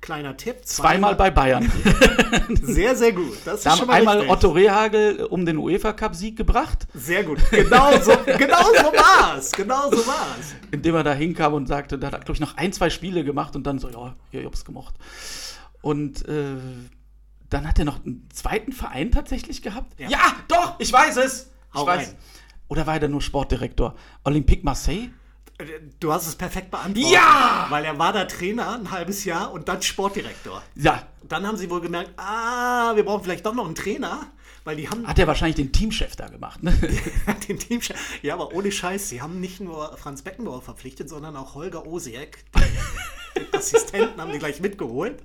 Kleiner Tipp. Zweimal, zweimal bei Bayern. sehr, sehr gut. Das da ist schon mal einmal richtig. Otto Rehagel um den UEFA-Cup-Sieg gebracht. Sehr gut. Genau so, genau so war es. Genau so war es. Indem er da hinkam und sagte, da hat er, glaube ich, noch ein, zwei Spiele gemacht und dann so, ja, ich hab's gemocht. Und äh, dann hat er noch einen zweiten Verein tatsächlich gehabt. Ja, ja doch, ich weiß es. Ich Hau weiß. Rein. Oder war er nur Sportdirektor? Olympique Marseille? Du hast es perfekt beantwortet. Ja! Weil er war da Trainer ein halbes Jahr und dann Sportdirektor. Ja. Dann haben sie wohl gemerkt, ah, wir brauchen vielleicht doch noch einen Trainer. Weil die haben Hat er wahrscheinlich den Teamchef da gemacht, ne? den Teamchef. Ja, aber ohne Scheiß, sie haben nicht nur Franz Beckenbauer verpflichtet, sondern auch Holger Osiek. Den Assistenten haben die gleich mitgeholt.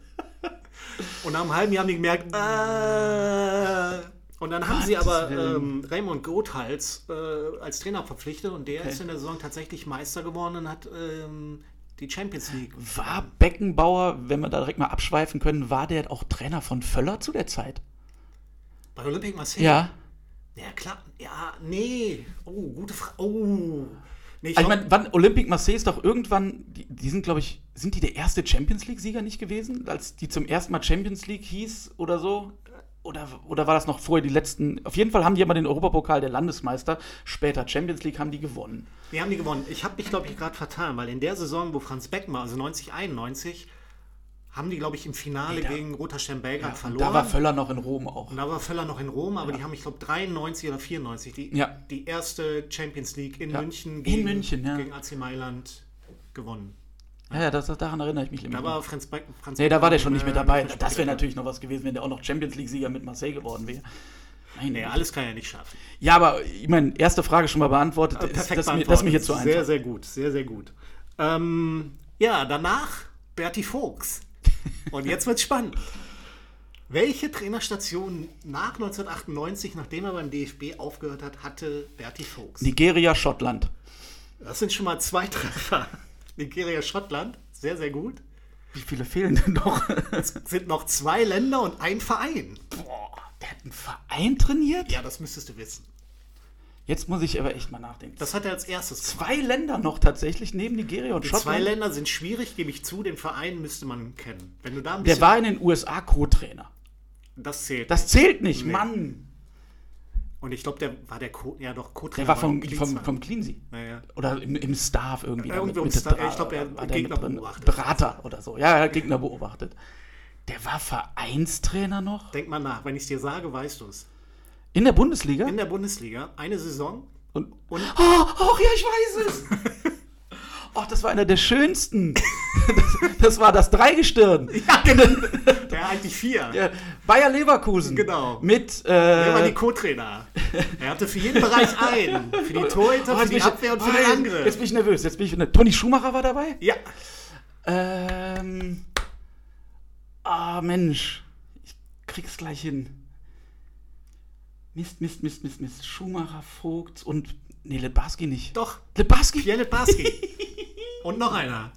Und nach einem halben Jahr haben die gemerkt, äh, und dann haben sie aber ähm, Raymond Gothals äh, als Trainer verpflichtet und der okay. ist in der Saison tatsächlich Meister geworden und hat ähm, die Champions League. War Beckenbauer, wenn wir da direkt mal abschweifen können, war der auch Trainer von Völler zu der Zeit? Bei Olympique Marseille? Ja. Ja, klar. Ja, nee. Oh, gute Frage. Oh. Nee, ich, also ich meine, wann Olympique Marseille ist doch irgendwann, die, die sind, glaube ich, sind die der erste Champions League-Sieger nicht gewesen, als die zum ersten Mal Champions League hieß oder so? oder, oder war das noch vorher die letzten? Auf jeden Fall haben die immer den Europapokal der Landesmeister. Später Champions League haben die gewonnen. Die haben die gewonnen. Ich habe mich, glaube ich, gerade vertan, weil in der Saison, wo Franz Beckmann, also 90, 91, haben die, glaube ich, im Finale nee, da, gegen Roter Stern Belgrad ja, verloren. Da war Völler noch in Rom auch. Und da war Völler noch in Rom, aber ja. die haben, ich glaube, 93 oder 94 die, ja. die erste Champions League in München, gegen, in München gegen AC Mailand gewonnen. Ja, ja das, daran erinnere ich mich immer. Da war Franz, Be Franz Nee, da war der schon nicht mehr dabei. Das wäre natürlich noch was gewesen, wenn der auch noch Champions League-Sieger mit Marseille geworden wäre. Nein, nee, alles kann er nicht schaffen. Ja, aber ich meine, erste Frage schon mal beantwortet. Äh, perfekt das, beantwortet. das mir jetzt so einfach. Sehr, sehr gut, sehr, sehr gut. Ähm, ja, danach Berti Vogts. Und jetzt wird's spannend. Welche Trainerstation nach 1998, nachdem er beim DFB aufgehört hat, hatte Berti Vogts? Nigeria, Schottland. Das sind schon mal zwei Treffer. Nigeria, Schottland. Sehr, sehr gut. Wie viele fehlen denn noch? es sind noch zwei Länder und ein Verein. Boah, der hat einen Verein trainiert? Ja, das müsstest du wissen. Jetzt muss ich aber echt mal nachdenken. Das hat er als erstes gemacht. Zwei Länder noch tatsächlich neben Nigeria und Die Schottland. Zwei Länder sind schwierig, gebe ich zu. Den Verein müsste man kennen. Wenn du da ein Der war in den USA Co-Trainer. Das zählt. Das zählt nicht, nee. Mann. Und ich glaube, der war der Co ja doch Co-Trainer. Der war vom, vom, vom Cleansea. Naja. Oder im, im Staff irgendwie. Ja, irgendwie mit, mit ich glaube, er hat Gegner beobachtet. Berater oder so. Ja, er hat Gegner beobachtet. Der war Vereinstrainer noch? Denk mal nach. Wenn ich es dir sage, weißt du es. In der Bundesliga? In der Bundesliga. Eine Saison. Und, und oh, oh, ja, ich weiß es. Oh, das war einer der schönsten. Das, das war das Dreigestirn. Ja, genau. Ja, eigentlich vier. Ja, Bayer Leverkusen. Genau. Mit. Äh, Der war die Co-Trainer. Er hatte für jeden Bereich einen. Für die Torhüter, oh, für die Abwehr und für oh, den Angriff. Jetzt bin ich nervös. Jetzt bin ich. Toni Schumacher war dabei? Ja. Ähm. Ah, oh, Mensch. Ich krieg's gleich hin. Mist, Mist, Mist, Mist, Mist. Schumacher, Vogt und. Nee, Lebarski nicht. Doch. Lebarski? Pierre Lebarski. und noch einer.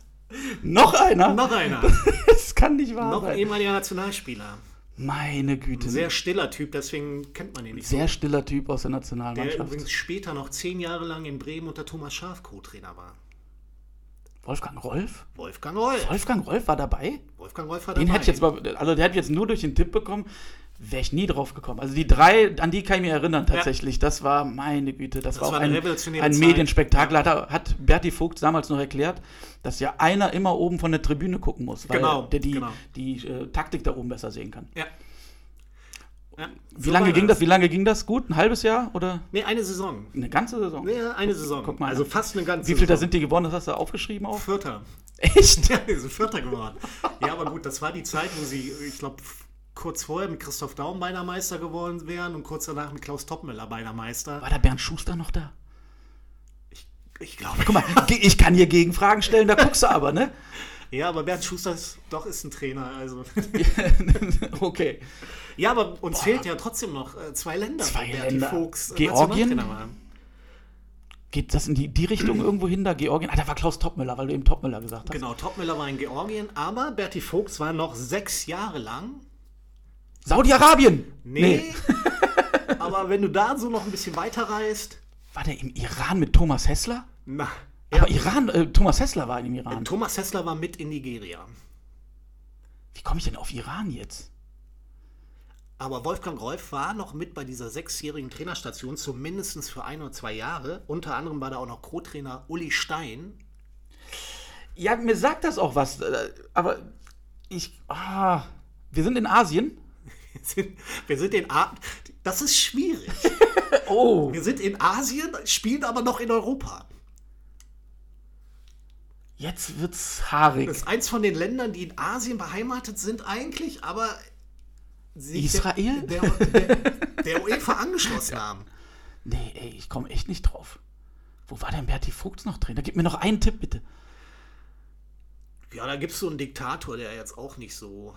Noch einer? Noch einer. das kann nicht wahr noch sein. Noch ehemaliger Nationalspieler. Meine Güte. Sehr stiller Typ, deswegen kennt man ihn nicht. Sehr so. stiller Typ aus der Nationalmannschaft. Der übrigens später noch zehn Jahre lang in Bremen unter Thomas Schaf Co-Trainer war. Wolfgang Rolf? Wolfgang Rolf. Wolfgang Rolf war dabei? Wolfgang Rolf war dabei. Den hätte jetzt mal, also der hat jetzt nur durch den Tipp bekommen, wäre ich nie drauf gekommen. Also die drei, an die kann ich mich erinnern tatsächlich. Ja. Das war, meine Güte, das, das war auch ein, ein Medienspektakel. Hat, hat Berti Vogt damals noch erklärt, dass ja einer immer oben von der Tribüne gucken muss, weil genau, der die, genau. die äh, Taktik da oben besser sehen kann. Ja. Ja, wie lange ging das? Wie lange ging das? Gut, ein halbes Jahr oder? Nee, eine Saison. Eine ganze Saison. Nee, eine Saison. Guck mal. Also fast eine ganze. Wie viel da sind die gewonnen? Das hast du aufgeschrieben auch? Vierter. Echt? Ja, die sind Vierter geworden. ja, aber gut, das war die Zeit, wo sie, ich glaube, kurz vorher mit Christoph Daum beinahe Meister geworden wären und kurz danach mit Klaus Toppmüller beinahe Meister. War da Bernd Schuster noch da? Ich, ich glaube. Guck mal, ich kann hier Gegenfragen stellen, da guckst du aber, ne? Ja, aber Bernd Schuster ist, doch ist ein Trainer, also. okay. Ja, aber uns Boah. fehlt ja trotzdem noch äh, zwei Länder. Zwei Länder. Fuchs, äh, Georgien? Geht das in die, die Richtung irgendwo hin, da Georgien? Ah, da war Klaus Topmüller, weil du eben Topmüller gesagt hast. Genau, Topmüller war in Georgien, aber Berti Vogts war noch sechs Jahre lang. Saudi-Arabien! Nee. nee. aber wenn du da so noch ein bisschen weiter reist. War der im Iran mit Thomas Hessler? Na. Aber ja. Iran, äh, Thomas Hessler war im Iran. Thomas Hessler war mit in Nigeria. Wie komme ich denn auf Iran jetzt? Aber Wolfgang Rolf war noch mit bei dieser sechsjährigen Trainerstation, zumindest für ein oder zwei Jahre. Unter anderem war da auch noch Co-Trainer Uli Stein. Ja, mir sagt das auch was. Äh, aber ich. Ah, wir sind in Asien. Wir sind in Asien. Das ist schwierig. oh. Wir sind in Asien, spielen aber noch in Europa. Jetzt wird's haarig. Das ist eins von den Ländern, die in Asien beheimatet sind eigentlich, aber Israel? Der, der, der, UEFA angeschlossen haben. Nee, ey, ich komme echt nicht drauf. Wo war denn Berti Vogts noch drin? Da gib mir noch einen Tipp, bitte. Ja, da gibt es so einen Diktator, der jetzt auch nicht so.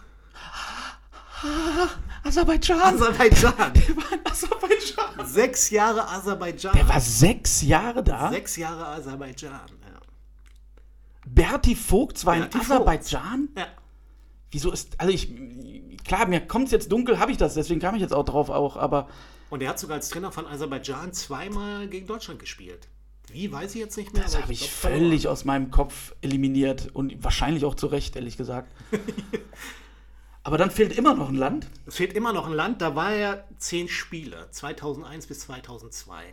Aserbaidschan. Aserbaidschan. Der war in Aserbaidschan. Sechs Jahre Aserbaidschan. Der war sechs Jahre da? Sechs Jahre Aserbaidschan, ja. Berti Vogts war Berti in Aserbaidschan? Ja. Wieso ist. Also ich klar, mir kommt es jetzt dunkel, habe ich das, deswegen kam ich jetzt auch drauf auch, aber. Und er hat sogar als Trainer von Aserbaidschan zweimal gegen Deutschland gespielt. Wie, weiß ich jetzt nicht mehr. Das habe ich, ich völlig verloren. aus meinem Kopf eliminiert und wahrscheinlich auch zu Recht, ehrlich gesagt. Aber dann fehlt immer noch ein Land. Es fehlt immer noch ein Land. Da war er zehn Spiele, 2001 bis 2002.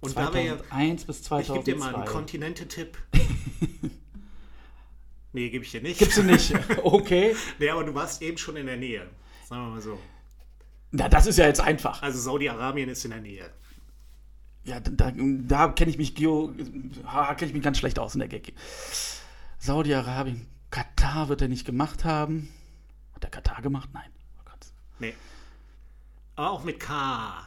Und 2001 bis 2002. Ich gebe dir mal einen Kontinente-Tipp. nee, gebe ich dir nicht. Gibst du nicht? Okay. nee, aber du warst eben schon in der Nähe. Sagen wir mal so. Na, das ist ja jetzt einfach. Also Saudi-Arabien ist in der Nähe. Ja, da, da kenne ich mich geo, kenne ich mich ganz schlecht aus in der Gag. Saudi-Arabien, Katar wird er nicht gemacht haben. Hat er Katar gemacht? Nein. Oh Gott. Nee. Aber auch mit K.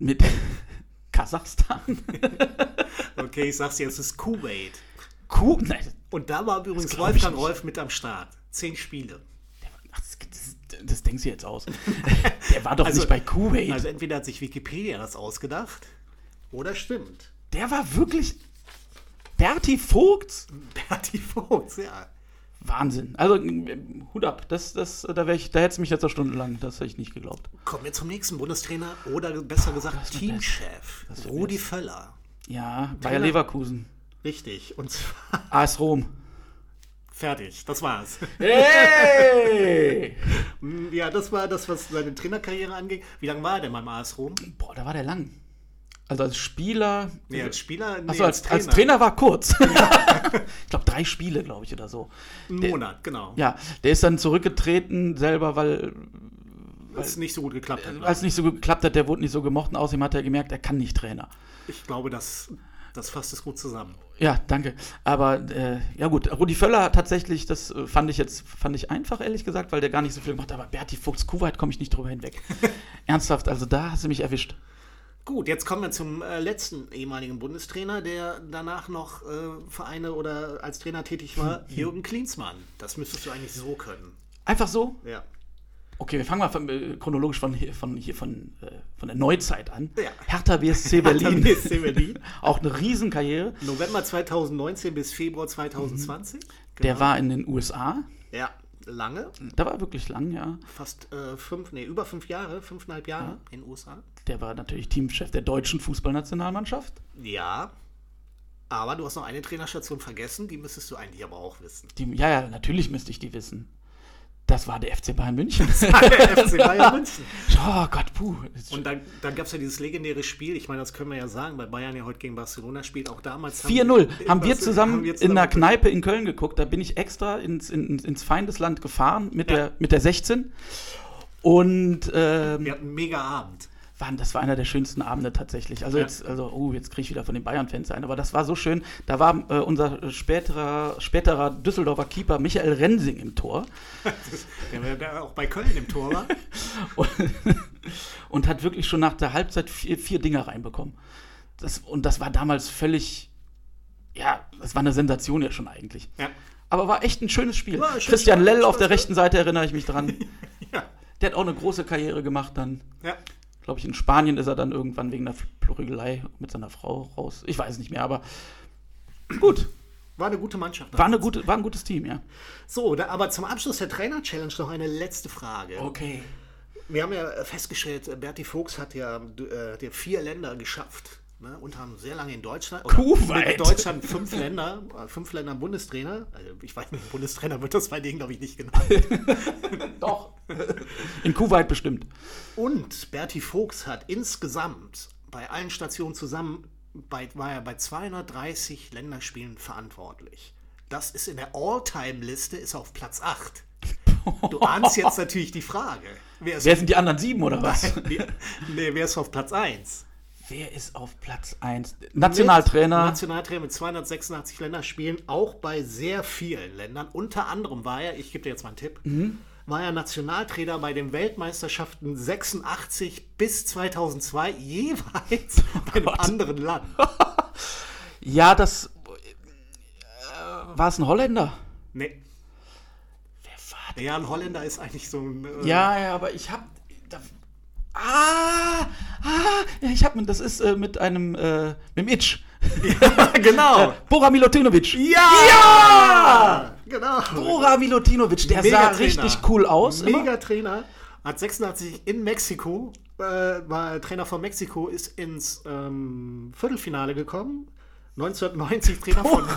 Mit Kasachstan. okay, ich sag's dir, es ist Kuwait. Kuwait? Und da war übrigens Wolfgang Rolf mit am Start. Zehn Spiele. Ach, das, das, das, denkst du jetzt aus. Der war doch also, nicht bei Kuwait. Also entweder hat sich Wikipedia das ausgedacht oder stimmt. Der war wirklich Berti Vogts? Berti Vogts, ja. Wahnsinn. Also Hut ab. Das, das, da, ich, da hätte es mich jetzt eine Stunde lang, das hätte ich nicht geglaubt. Kommen wir zum nächsten Bundestrainer oder besser gesagt Teamchef. Rudi Völler. Ja, Bayer Leverkusen. Richtig. Und zwar. AS Rom. Fertig, das war's. Hey! ja, das war das, was seine Trainerkarriere angeht. Wie lange war er denn beim AS Rom? Boah, da war der lang. Also als Spieler. Nee, als Spieler. Nee, Achso, als, als, Trainer. als Trainer war kurz. ich glaube, drei Spiele, glaube ich, oder so. Ein Monat, genau. Ja, der ist dann zurückgetreten selber, weil. Weil es nicht so gut geklappt hat. Als es nicht so gut geklappt hat, der wurde nicht so gemocht und außerdem hat er gemerkt, er kann nicht Trainer. Ich glaube, das, das fasst es gut zusammen. Ja, danke. Aber äh, ja gut, Rudi Völler tatsächlich, das äh, fand ich jetzt fand ich einfach, ehrlich gesagt, weil der gar nicht so viel gemacht hat. Aber Berti Fuchs, Kuwait komme ich nicht drüber hinweg. Ernsthaft, also da hast du mich erwischt. Gut, jetzt kommen wir zum äh, letzten ehemaligen Bundestrainer, der danach noch äh, Vereine oder als Trainer tätig war, Jürgen Klinsmann. Das müsstest du eigentlich so können. Einfach so? Ja. Okay, wir fangen mal von, äh, chronologisch von hier, von, hier von, äh, von der Neuzeit an. Ja. Hertha BSC Berlin. Hertha BSC Berlin. Auch eine Riesenkarriere. November 2019 bis Februar 2020. Mhm. Genau. Der war in den USA. Ja lange. Da war wirklich lang, ja. Fast äh, fünf, nee, über fünf Jahre, fünfeinhalb Jahre ja. in den USA. Der war natürlich Teamchef der deutschen Fußballnationalmannschaft. Ja. Aber du hast noch eine Trainerstation vergessen, die müsstest du eigentlich aber auch wissen. Die, ja, ja, natürlich müsste ich die wissen. Das war der FC Bayern München. Das war der FC Bayern München. oh Gott, puh. Und dann, dann gab es ja dieses legendäre Spiel, ich meine, das können wir ja sagen, weil Bayern ja heute gegen Barcelona spielt, auch damals. 4-0. Haben, haben, wir zusammen haben wir zusammen in einer Kneipe in Köln geguckt. Da bin ich extra ins, in, ins Feindesland gefahren mit, ja. der, mit der 16. Und. Ähm, wir hatten einen mega Abend waren, das war einer der schönsten Abende tatsächlich. Also ja. jetzt, also, oh, jetzt kriege ich wieder von den Bayern-Fans ein, aber das war so schön. Da war äh, unser späterer, späterer Düsseldorfer Keeper Michael Rensing im Tor. der, der auch bei Köln im Tor war. und, und, hat wirklich schon nach der Halbzeit vier, vier Dinger reinbekommen. Das, und das war damals völlig, ja, das war eine Sensation ja schon eigentlich. Ja. Aber war echt ein schönes Spiel. Ja, Christian Lell auf der rechten Seite erinnere ich mich dran. ja. Der hat auch eine große Karriere gemacht dann. Ja glaube ich, in Spanien ist er dann irgendwann wegen der Prügelei mit seiner Frau raus. Ich weiß nicht mehr, aber gut. War eine gute Mannschaft. War, eine gute, war ein gutes Team, ja. So, da, aber zum Abschluss der Trainer-Challenge noch eine letzte Frage. Okay. Wir haben ja festgestellt, Berti Fuchs hat ja, äh, hat vier Länder geschafft ne, und haben sehr lange in Deutschland. Kuwait. In Deutschland fünf Länder, äh, fünf Länder Bundestrainer. Also ich weiß nicht, Bundestrainer wird das bei denen, glaube ich, nicht genannt. Doch. In Kuwait bestimmt. Und Berti Fuchs hat insgesamt bei allen Stationen zusammen, bei, war er bei 230 Länderspielen verantwortlich. Das ist in der All-Time-Liste, ist auf Platz 8. Du ahnst jetzt natürlich die Frage. Wer, wer sind die anderen sieben oder was? nee, wer ist auf Platz 1? Wer ist auf Platz 1? Nationaltrainer. Mit, Nationaltrainer mit 286 Länderspielen, auch bei sehr vielen Ländern. Unter anderem war er, ich gebe dir jetzt mal einen Tipp, mhm. war er Nationaltrainer bei den Weltmeisterschaften 86 bis 2002 jeweils oh bei einem anderen Land. ja, das äh, war es ein Holländer? Nee. Wer war denn? Ja, ein Holländer ist eigentlich so ein. Äh, ja, ja, aber ich habe Ah, ah, ich hab, das ist äh, mit einem, äh, mit dem Itch. Ja, genau. Äh, Bora Milutinovic. Ja! Ja! Genau. Bora Milutinovic, der sah richtig cool aus. Mega Trainer. Hat 86 in Mexiko, äh, war Trainer von Mexiko, ist ins ähm, Viertelfinale gekommen. 1990 Trainer von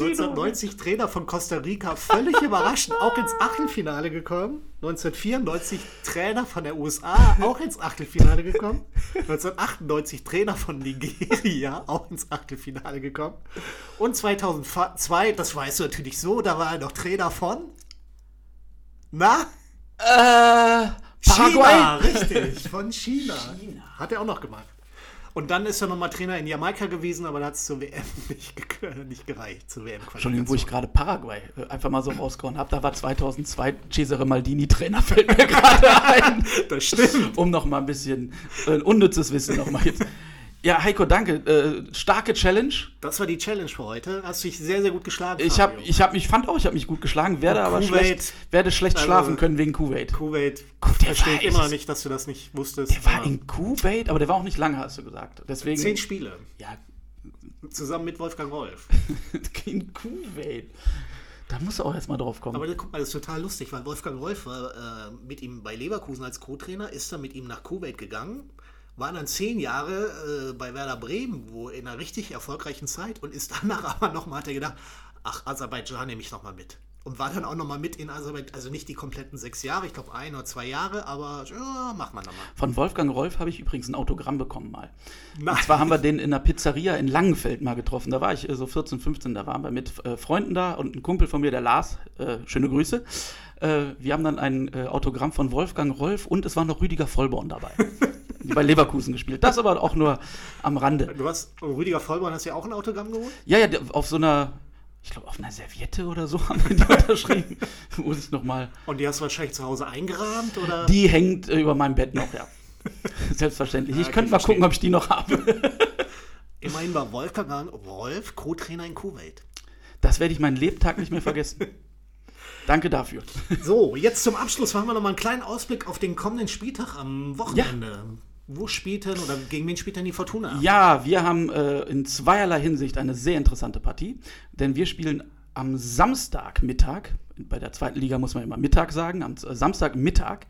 1990 Trainer von Costa Rica, völlig überraschend, auch ins Achtelfinale gekommen. 1994 Trainer von der USA, auch ins Achtelfinale gekommen. 1998 Trainer von Nigeria, auch ins Achtelfinale gekommen. Und 2002, das weißt du natürlich so, da war er noch Trainer von. Na? Äh, Paraguay. China, richtig, von China. China. Hat er auch noch gemacht. Und dann ist er nochmal Trainer in Jamaika gewesen, aber da hat es zur WM nicht, nicht gereicht, zur WM Entschuldigung, wo ich gerade Paraguay äh, einfach mal so rausgehauen habe, da war 2002 Cesare Maldini Trainer, fällt mir gerade ein. Das stimmt. Um nochmal ein bisschen äh, unnützes Wissen nochmal jetzt ja, Heiko, danke. Äh, starke Challenge. Das war die Challenge für heute. Hast dich sehr, sehr gut geschlagen. Ich habe, ich habe mich, fand auch, ich habe mich gut geschlagen. Werde aber schlecht, werde schlecht also, schlafen können wegen Kuwait. Kuwait. Gut, der verstehe ich immer nicht, dass du das nicht wusstest. Der war in Kuwait, aber der war auch nicht lange, hast du gesagt. Deswegen. Zehn Spiele. Ja. Zusammen mit Wolfgang Wolf. in Kuwait. Da muss er auch erstmal drauf kommen. Aber guck mal, das ist total lustig, weil Wolfgang Wolf war äh, mit ihm bei Leverkusen als Co-Trainer, ist dann mit ihm nach Kuwait gegangen war dann zehn Jahre äh, bei Werder Bremen, wo in einer richtig erfolgreichen Zeit und ist danach aber nochmal, hat er gedacht, ach, Aserbaidschan nehme ich nochmal mit. Und war dann auch nochmal mit in Aserbaidschan, also nicht die kompletten sechs Jahre, ich glaube ein oder zwei Jahre, aber ja, macht man nochmal. Von Wolfgang Rolf habe ich übrigens ein Autogramm bekommen mal. Nein. Und zwar haben wir den in der Pizzeria in Langenfeld mal getroffen. Da war ich äh, so 14, 15, da waren wir mit äh, Freunden da und ein Kumpel von mir, der Lars, äh, schöne Grüße. Äh, wir haben dann ein äh, Autogramm von Wolfgang Rolf und es war noch Rüdiger Vollborn dabei. bei Leverkusen gespielt. Das aber auch nur am Rande. Du hast, Rüdiger Vollborn hast ja auch ein Autogramm geholt? Ja, ja, auf so einer, ich glaube, auf einer Serviette oder so haben wir die unterschrieben. Muss ich noch mal. Und die hast du wahrscheinlich zu Hause eingerahmt, oder? Die hängt äh, über meinem Bett noch, ja. Selbstverständlich. Ja, ich könnte mal verstehen. gucken, ob ich die noch habe. Immerhin war Wolfgang Wolf Co-Trainer in Kuwait. Das werde ich meinen Lebtag nicht mehr vergessen. Danke dafür. So, jetzt zum Abschluss machen wir noch mal einen kleinen Ausblick auf den kommenden Spieltag am Wochenende. Ja. Wo spielt denn oder gegen wen spielt denn die Fortuna? Ja, wir haben äh, in zweierlei Hinsicht eine sehr interessante Partie, denn wir spielen am Samstagmittag, bei der zweiten Liga muss man immer Mittag sagen, am Samstagmittag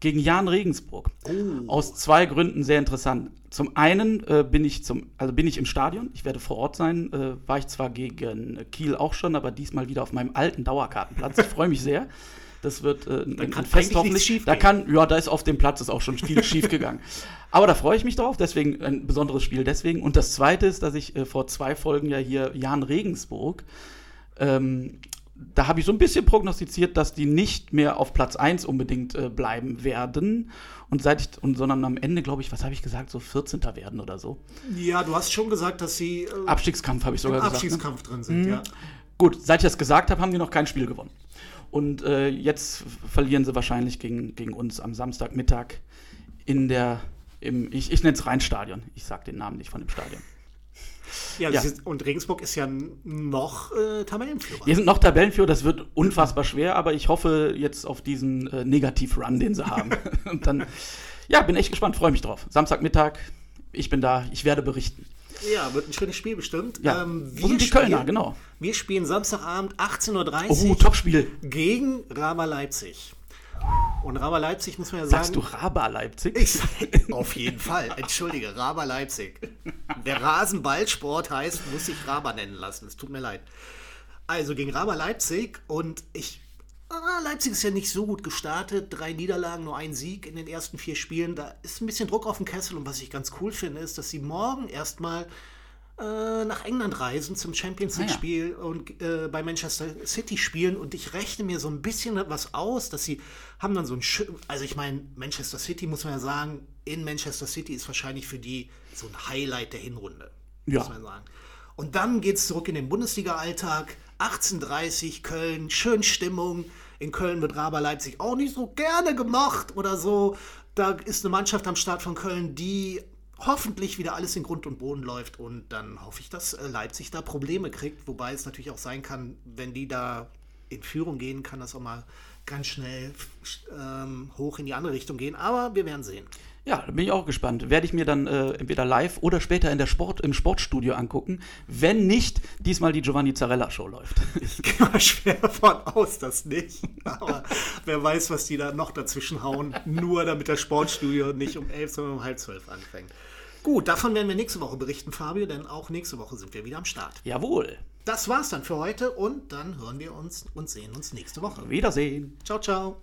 gegen Jan Regensburg. Oh. Aus zwei Gründen sehr interessant. Zum einen äh, bin ich zum, also bin ich im Stadion. Ich werde vor Ort sein. Äh, war ich zwar gegen Kiel auch schon, aber diesmal wieder auf meinem alten Dauerkartenplatz. Ich freue mich sehr. Das wird äh, ein, ein Fest hoffentlich. Schief da kann, ja, da ist auf dem Platz ist auch schon viel schief gegangen. Aber da freue ich mich drauf, deswegen ein besonderes Spiel deswegen. Und das zweite ist, dass ich äh, vor zwei Folgen ja hier Jan Regensburg ähm, da habe ich so ein bisschen prognostiziert, dass die nicht mehr auf Platz 1 unbedingt äh, bleiben werden. Und seit ich, und, sondern am Ende, glaube ich, was habe ich gesagt, so 14. werden oder so. Ja, du hast schon gesagt, dass sie. Äh, Abstiegskampf habe ich sogar gesagt. Ne? Abstiegskampf ne? drin sind, mhm. ja. Gut, seit ich das gesagt habe, haben die noch kein Spiel gewonnen. Und äh, jetzt verlieren sie wahrscheinlich gegen, gegen uns am Samstagmittag in der, im, ich, ich nenne es Rheinstadion. Ich sage den Namen nicht von dem Stadion. Ja, ja. Ist, und Regensburg ist ja noch äh, Tabellenführer. Wir sind noch Tabellenführer, das wird unfassbar schwer, aber ich hoffe jetzt auf diesen äh, Negativ-Run, den sie haben. und dann, ja, bin echt gespannt, freue mich drauf. Samstagmittag, ich bin da, ich werde berichten. Ja, wird ein schönes Spiel bestimmt. Ja. Ähm, wir die spielen, Kölner, genau. Wir spielen Samstagabend 18.30 Uhr. Oh, Topspiel. Gegen Rama Leipzig. Und Raba Leipzig muss man ja sagen. Sagst du Raba Leipzig? Ich, auf jeden Fall. Entschuldige, Raba Leipzig. Der Rasenballsport heißt, muss sich Raba nennen lassen. Es tut mir leid. Also gegen Raba Leipzig und ich. Ah, Leipzig ist ja nicht so gut gestartet. Drei Niederlagen, nur ein Sieg in den ersten vier Spielen. Da ist ein bisschen Druck auf dem Kessel. Und was ich ganz cool finde, ist, dass sie morgen erstmal äh, nach England reisen zum Champions League-Spiel ah, ja. und äh, bei Manchester City spielen. Und ich rechne mir so ein bisschen was aus, dass sie haben dann so ein, Sch also ich meine, Manchester City muss man ja sagen, in Manchester City ist wahrscheinlich für die so ein Highlight der Hinrunde, ja. muss man sagen. Und dann geht es zurück in den Bundesliga-Alltag. 18:30 Köln, schön Stimmung. In Köln wird Raber Leipzig auch nicht so gerne gemacht oder so. Da ist eine Mannschaft am Start von Köln, die hoffentlich wieder alles in Grund und Boden läuft und dann hoffe ich, dass äh, Leipzig da Probleme kriegt, wobei es natürlich auch sein kann, wenn die da in Führung gehen, kann das auch mal ganz schnell ähm, hoch in die andere Richtung gehen, aber wir werden sehen. Ja, da bin ich auch gespannt. Werde ich mir dann äh, entweder live oder später in der Sport, im Sportstudio angucken, wenn nicht diesmal die Giovanni Zarella Show läuft. Ich gehe mal schwer davon aus, dass nicht. Aber wer weiß, was die da noch dazwischen hauen, nur damit das Sportstudio nicht um elf, sondern um halb zwölf anfängt. Gut, davon werden wir nächste Woche berichten, Fabio, denn auch nächste Woche sind wir wieder am Start. Jawohl. Das war's dann für heute und dann hören wir uns und sehen uns nächste Woche. Wiedersehen. Ciao, ciao.